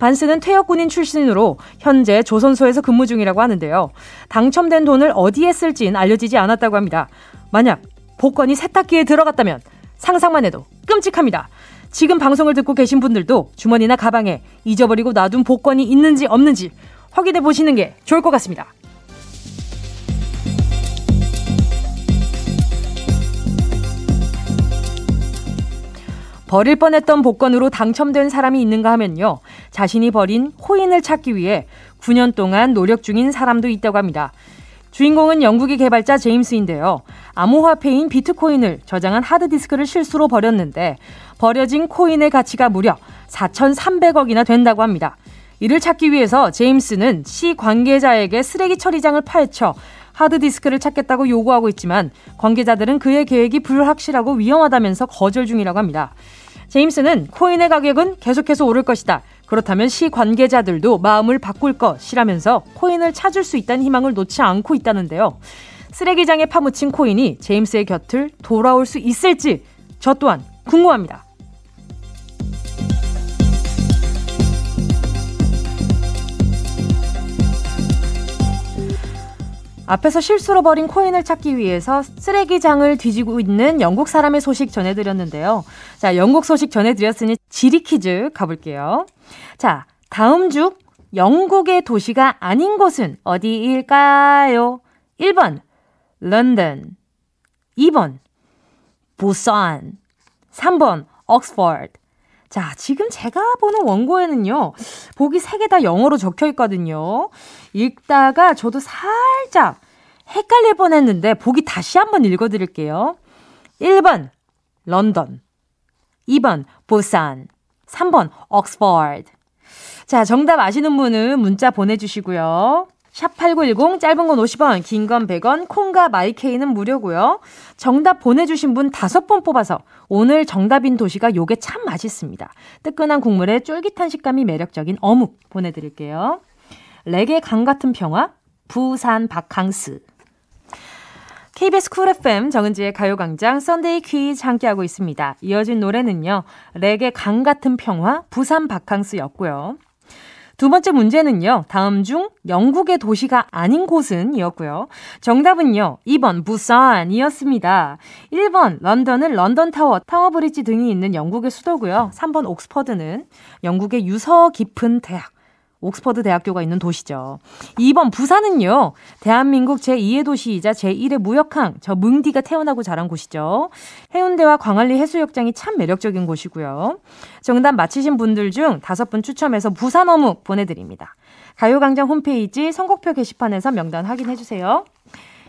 반스는 퇴역군인 출신으로 현재 조선소에서 근무 중이라고 하는데요. 당첨된 돈을 어디에 쓸진 알려지지 않았다고 합니다. 만약 복권이 세탁기에 들어갔다면 상상만 해도 끔찍합니다. 지금 방송을 듣고 계신 분들도 주머니나 가방에 잊어버리고 놔둔 복권이 있는지 없는지 확인해 보시는 게 좋을 것 같습니다. 버릴 뻔했던 복권으로 당첨된 사람이 있는가 하면요. 자신이 버린 코인을 찾기 위해 9년 동안 노력 중인 사람도 있다고 합니다. 주인공은 영국의 개발자 제임스인데요. 암호화폐인 비트코인을 저장한 하드디스크를 실수로 버렸는데 버려진 코인의 가치가 무려 4,300억이나 된다고 합니다. 이를 찾기 위해서 제임스는 시 관계자에게 쓰레기 처리장을 파헤쳐 하드디스크를 찾겠다고 요구하고 있지만 관계자들은 그의 계획이 불확실하고 위험하다면서 거절 중이라고 합니다. 제임스는 코인의 가격은 계속해서 오를 것이다. 그렇다면 시 관계자들도 마음을 바꿀 것이라면서 코인을 찾을 수 있다는 희망을 놓지 않고 있다는데요. 쓰레기장에 파묻힌 코인이 제임스의 곁을 돌아올 수 있을지 저 또한 궁금합니다. 앞에서 실수로 버린 코인을 찾기 위해서 쓰레기장을 뒤지고 있는 영국 사람의 소식 전해드렸는데요. 자, 영국 소식 전해드렸으니 지리 퀴즈 가볼게요. 자, 다음 중 영국의 도시가 아닌 곳은 어디일까요? 1번, 런던. 2번, 부산. 3번, 옥스퍼드. 자, 지금 제가 보는 원고에는요, 보기 3개 다 영어로 적혀 있거든요. 읽다가 저도 살짝 헷갈릴 뻔 했는데, 보기 다시 한번 읽어 드릴게요. 1번, 런던. 2번, 부산. 3번, 옥스퍼드. 자, 정답 아시는 분은 문자 보내주시고요. 샵8910 짧은 건 50원, 긴 건 100원, 콩과 마이케이는 무료고요. 정답 보내주신 분 5번 뽑아서 오늘 정답인 도시가 요게 참 맛있습니다. 뜨끈한 국물에 쫄깃한 식감이 매력적인 어묵 보내드릴게요. 레게 강 같은 평화, 부산 바캉스. KBS Cool FM 정은지의 가요광장 Sunday 퀴즈 함께하고 있습니다. 이어진 노래는요. 레게 강 같은 평화, 부산 바캉스였고요. 두 번째 문제는요. 다음 중 영국의 도시가 아닌 곳은 이었고요. 정답은요. 2번 부산이었습니다. 1번 런던은 런던 타워, 타워 브리지 등이 있는 영국의 수도고요. 3번 옥스퍼드는 영국의 유서 깊은 대학. 옥스퍼드 대학교가 있는 도시죠. 2번 부산은요. 대한민국 제2의 도시이자 제1의 무역항 저 뭉디가 태어나고 자란 곳이죠. 해운대와 광안리 해수욕장이 참 매력적인 곳이고요. 정답 맞히신 분들 중 다섯 분 추첨해서 부산 어묵 보내드립니다. 가요광장 홈페이지 선곡표 게시판에서 명단 확인해 주세요.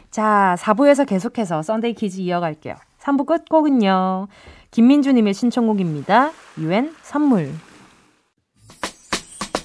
자, 4부에서 계속해서 썬데이 퀴즈 이어갈게요. 3부 끝곡은요. 김민주님의 신청곡입니다. 유엔 선물.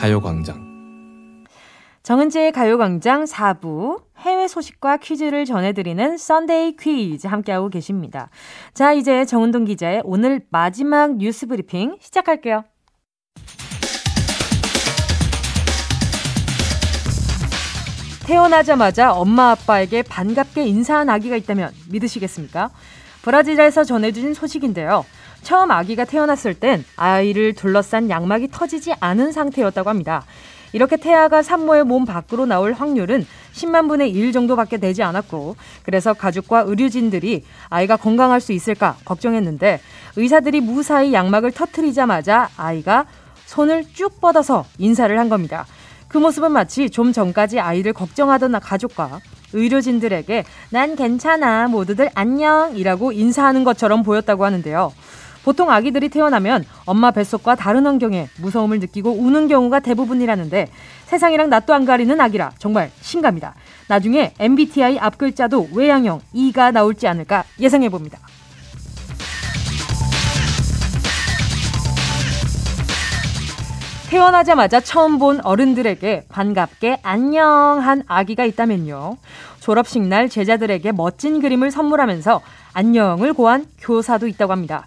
가요광장. 정은지의 가요광장 4부 해외 소식과 퀴즈를 전해드리는 Sunday 퀴즈 함께하고 계십니다. 자, 이제 정은동 기자의 오늘 마지막 뉴스 브리핑 시작할게요. 태어나자마자 엄마 아빠에게 반갑게 인사한 아기가 있다면 믿으시겠습니까? 브라질에서 전해주신 소식인데요. 처음 아기가 태어났을 땐 아이를 둘러싼 양막이 터지지 않은 상태였다고 합니다. 이렇게 태아가 산모의 몸 밖으로 나올 확률은 10만 분의 1 정도밖에 되지 않았고 그래서 가족과 의료진들이 아이가 건강할 수 있을까 걱정했는데 의사들이 무사히 양막을 터트리자마자 아이가 손을 쭉 뻗어서 인사를 한 겁니다. 그 모습은 마치 좀 전까지 아이를 걱정하던 가족과 의료진들에게 난 괜찮아 모두들 안녕이라고 인사하는 것처럼 보였다고 하는데요. 보통 아기들이 태어나면 엄마 뱃속과 다른 환경에 무서움을 느끼고 우는 경우가 대부분이라는데 세상이랑 낯도 안 가리는 아기라 정말 신갑니다. 나중에 MBTI 앞글자도 외양형 E가 나올지 않을까 예상해 봅니다. 태어나자마자 처음 본 어른들에게 반갑게 안녕 한 아기가 있다면요. 졸업식 날 제자들에게 멋진 그림을 선물하면서 안녕을 고한 교사도 있다고 합니다.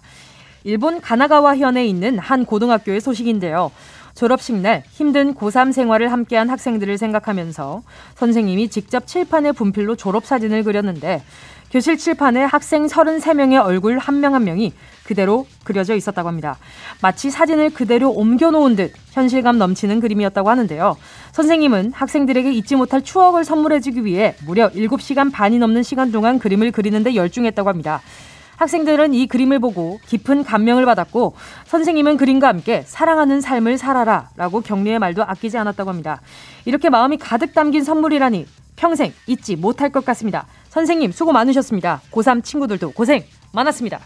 일본 가나가와 현에 있는 한 고등학교의 소식인데요. 졸업식 날 힘든 고3 생활을 함께한 학생들을 생각하면서 선생님이 직접 칠판에 분필로 졸업사진을 그렸는데 교실 칠판에 학생 33명의 얼굴 한 명한 한 명이 그대로 그려져 있었다고 합니다. 마치 사진을 그대로 옮겨놓은 듯 현실감 넘치는 그림이었다고 하는데요. 선생님은 학생들에게 잊지 못할 추억을 선물해주기 위해 무려 7시간 반이 넘는 시간 동안 그림을 그리는데 열중했다고 합니다. 학생들은 이 그림을 보고 깊은 감명을 받았고 선생님은 그림과 함께 사랑하는 삶을 살아라 라고 격려의 말도 아끼지 않았다고 합니다. 이렇게 마음이 가득 담긴 선물이라니 평생 잊지 못할 것 같습니다. 선생님 수고 많으셨습니다. 고3 친구들도 고생 많았습니다.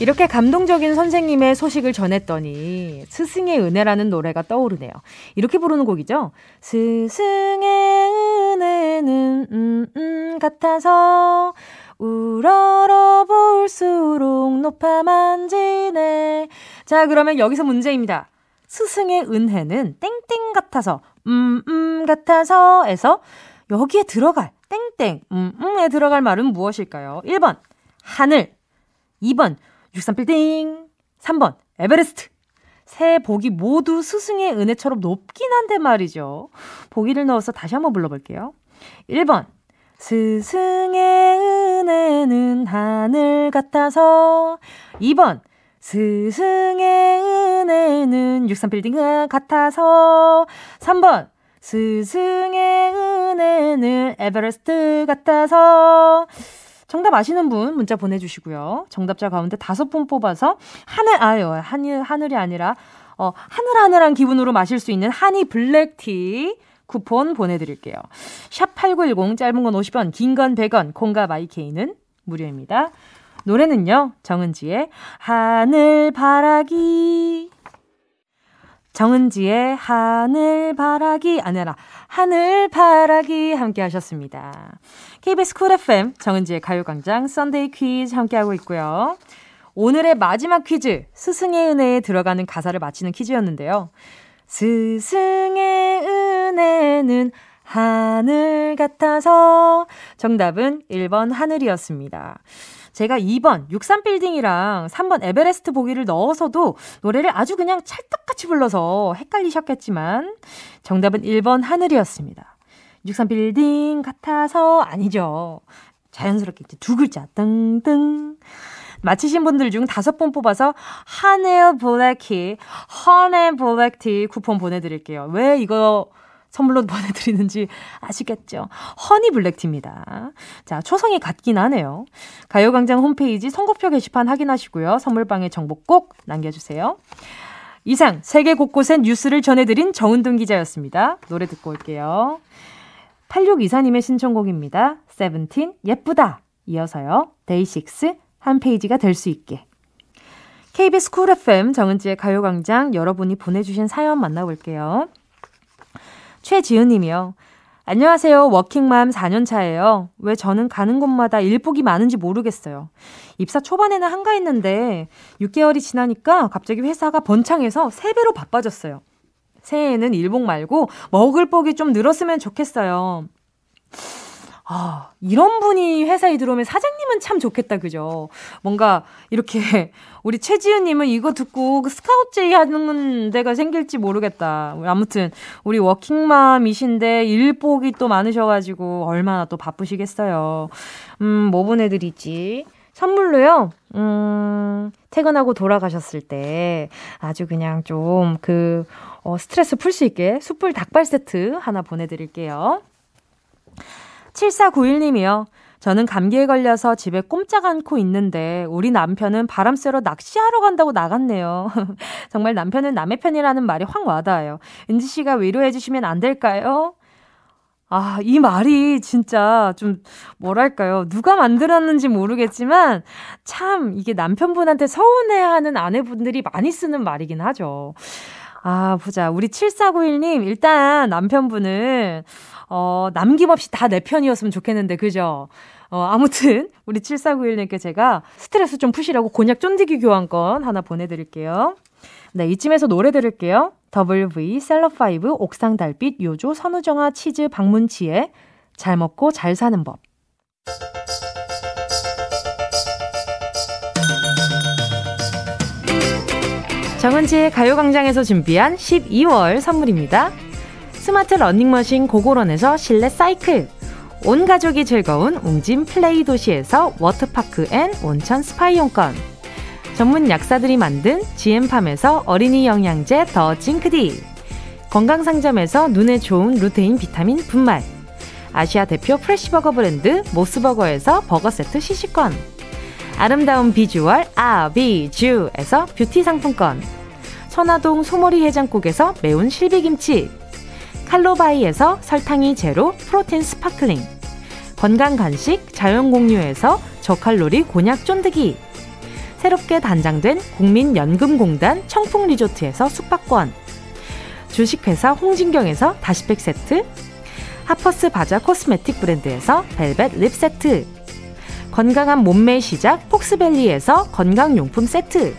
이렇게 감동적인 선생님의 소식을 전했더니 스승의 은혜라는 노래가 떠오르네요. 이렇게 부르는 곡이죠. 스승의 은혜는 음, 음 같아서 우러러 볼수록 높아 만지네. 자, 그러면 여기서 문제입니다. 스승의 은혜는 땡땡 같아서 음, 음 같아서에서 여기에 들어갈 땡땡 음, 음에 들어갈 말은 무엇일까요? 1번 하늘 2번 63빌딩. 3번 에베레스트. 세 복이 모두 스승의 은혜처럼 높긴 한데 말이죠. 보기를 넣어서 다시 한번 불러볼게요. 1번 스승의 은혜는 하늘 같아서. 2번 스승의 은혜는 63빌딩 같아서. 3번 스승의 은혜는 에베레스트 같아서 정답 아시는 분 문자 보내주시고요. 정답자 가운데 다섯 분 뽑아서 하늘 아유 하늘 하늘이 아니라 어 하늘하늘한 기분으로 마실 수 있는 honey black tea 쿠폰 보내드릴게요. 샵 8910 짧은 건 50원 긴 건 100원 콩과 my K는 무료입니다. 노래는요 정은지의 하늘 바라기 정은지의 하늘 바라기 아니라 하늘 바라기 함께 하셨습니다. KBS Cool FM 정은지의 가요광장 Sunday 퀴즈 함께하고 있고요. 오늘의 마지막 퀴즈 스승의 은혜에 들어가는 가사를 맞히는 퀴즈였는데요. 스승의 은혜는 하늘 같아서 정답은 1번 하늘이었습니다. 제가 2번 63빌딩이랑 3번 에베레스트 보기를 넣어서도 노래를 아주 그냥 찰떡같이 불러서 헷갈리셨겠지만 정답은 1번 하늘이었습니다. 63 빌딩 같아서 아니죠. 자연스럽게 이제 두 글자 땡땡 맞히신 분들 중 다섯 분 뽑아서 하넬 블랙티, honey black tea 쿠폰 보내드릴게요. 왜 이거 선물로 보내드리는지 아시겠죠? honey black tea입니다. 자, 초성이 같긴 하네요. 가요광장 홈페이지 선곡표 게시판 확인하시고요. 선물방에 정보 꼭 남겨주세요. 이상 세계 곳곳의 뉴스를 전해드린 정은동 기자였습니다. 노래 듣고 올게요. 8624님의 신청곡입니다. 세븐틴 예쁘다. 이어서요. 데이식스 한 페이지가 될 수 있게. KBS Cool FM 정은지의 가요광장 여러분이 보내주신 사연 만나볼게요. 최지은 님이요. 안녕하세요. 워킹맘 4년 차예요. 왜 저는 가는 곳마다 일복이 많은지 모르겠어요. 입사 초반에는 한가했는데 6개월이 지나니까 갑자기 회사가 번창해서 3배로 바빠졌어요. 새해에는 일복 말고 먹을 복이 좀 늘었으면 좋겠어요. 아, 이런 분이 회사에 들어오면 사장님은 참 좋겠다, 그죠? 뭔가, 이렇게, 우리 최지은님은 이거 듣고 그 스카우트제이 하는 데가 생길지 모르겠다. 아무튼, 우리 워킹맘이신데 일복이 또 많으셔가지고, 얼마나 또 바쁘시겠어요. 음, 뭐 보내드리지? 선물로요, 음, 퇴근하고 돌아가셨을 때 아주 그냥 좀 그, 어, 스트레스 풀 수 있게 숯불 닭발 세트 하나 보내드릴게요. 7491님이요. 저는 감기에 걸려서 집에 꼼짝 않고 있는데 우리 남편은 바람 쐬러 낚시하러 간다고 나갔네요. 정말 남편은 남의 편이라는 말이 확 와닿아요. 은지 씨가 위로해 주시면 안 될까요? 아, 이 말이 진짜 좀, 뭐랄까요. 누가 만들었는지 모르겠지만, 참, 이게 남편분한테 서운해하는 아내분들이 많이 쓰는 말이긴 하죠. 아, 보자. 우리 7491님, 일단 남편분은, 어, 남김없이 다 내 편이었으면 좋겠는데, 그죠? 어, 아무튼, 우리 7491님께 제가 스트레스 좀 푸시라고 곤약 쫀디기 교환권 하나 보내드릴게요. 네, 이쯤에서 노래 들을게요. WV 셀럽5 옥상 달빛 요조 선우정아 치즈 방문치에 잘 먹고 잘 사는 법. 정은지의 가요광장에서 준비한 12월 선물입니다. 스마트 러닝머신 고고런에서 실내 사이클 온 가족이 즐거운 웅진 플레이 도시에서 워터파크 and 온천 스파 이용권 전문 약사들이 만든 GM팜에서 어린이 영양제 더 징크디. 건강상점에서 눈에 좋은 루테인 비타민 분말. 아시아 대표 fresh버거 브랜드 모스버거에서 버거 세트 시식권. 아름다운 비주얼 아비주에서 뷰티 상품권. 천화동 소머리 해장국에서 매운 실비김치. 칼로바이에서 설탕이 제로 protein sparkling. 건강 간식 자연 공유에서 저칼로리 곤약 쫀득이 새롭게 단장된 국민연금공단 청풍리조트에서 숙박권, 주식회사 홍진경에서 다시팩 세트, 하퍼스 바자 코스메틱 브랜드에서 벨벳 lip 세트, 건강한 몸매 시작 폭스밸리에서 건강용품 세트,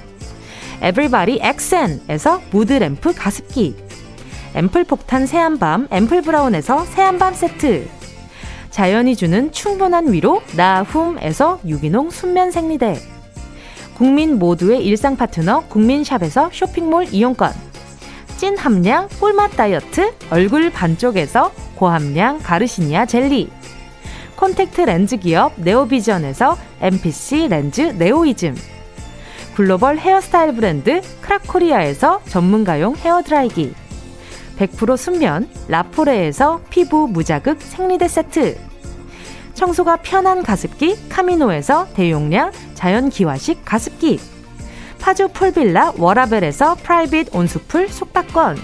에브리바디 엑센에서 무드램프 가습기, 앰플 폭탄 새한밤 앰플 브라운에서 새한밤 세트, 자연이 주는 충분한 위로 나훔에서 유기농 순면 생리대, 국민 모두의 일상 파트너 국민샵에서 쇼핑몰 이용권, 찐 함량 꿀맛 다이어트 얼굴 반쪽에서 고함량 가르시니아 젤리, 콘택트 렌즈 기업 네오비전에서 MPC 렌즈 네오이즘, 글로벌 헤어스타일 브랜드 크라코리아에서 전문가용 헤어드라이기, 100% 순면 라포레에서 피부 무자극 생리대 세트, 청소가 편한 가습기 카미노에서 대용량 자연 기화식 가습기, 파주 풀빌라 워라벨에서 private 온수풀 숙박권,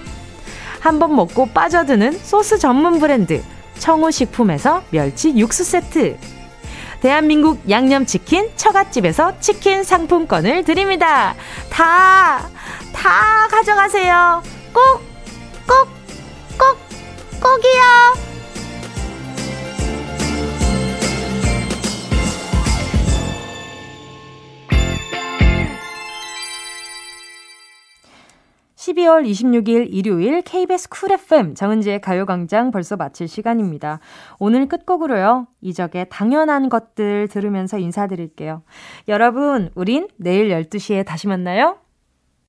한 번 먹고 빠져드는 소스 전문 브랜드 청우식품에서 멸치 육수 세트. 대한민국 양념치킨 처갓집에서 치킨 상품권을 드립니다. 다, 다 가져가세요. 꼭, 꼭, 꼭, 꼭이요. 12월 26일 일요일 KBS 쿨 FM 정은지의 가요광장 벌써 마칠 시간입니다. 오늘 끝곡으로요. 이적의 당연한 것들 들으면서 인사드릴게요. 여러분, 우린 내일 12시에 다시 만나요.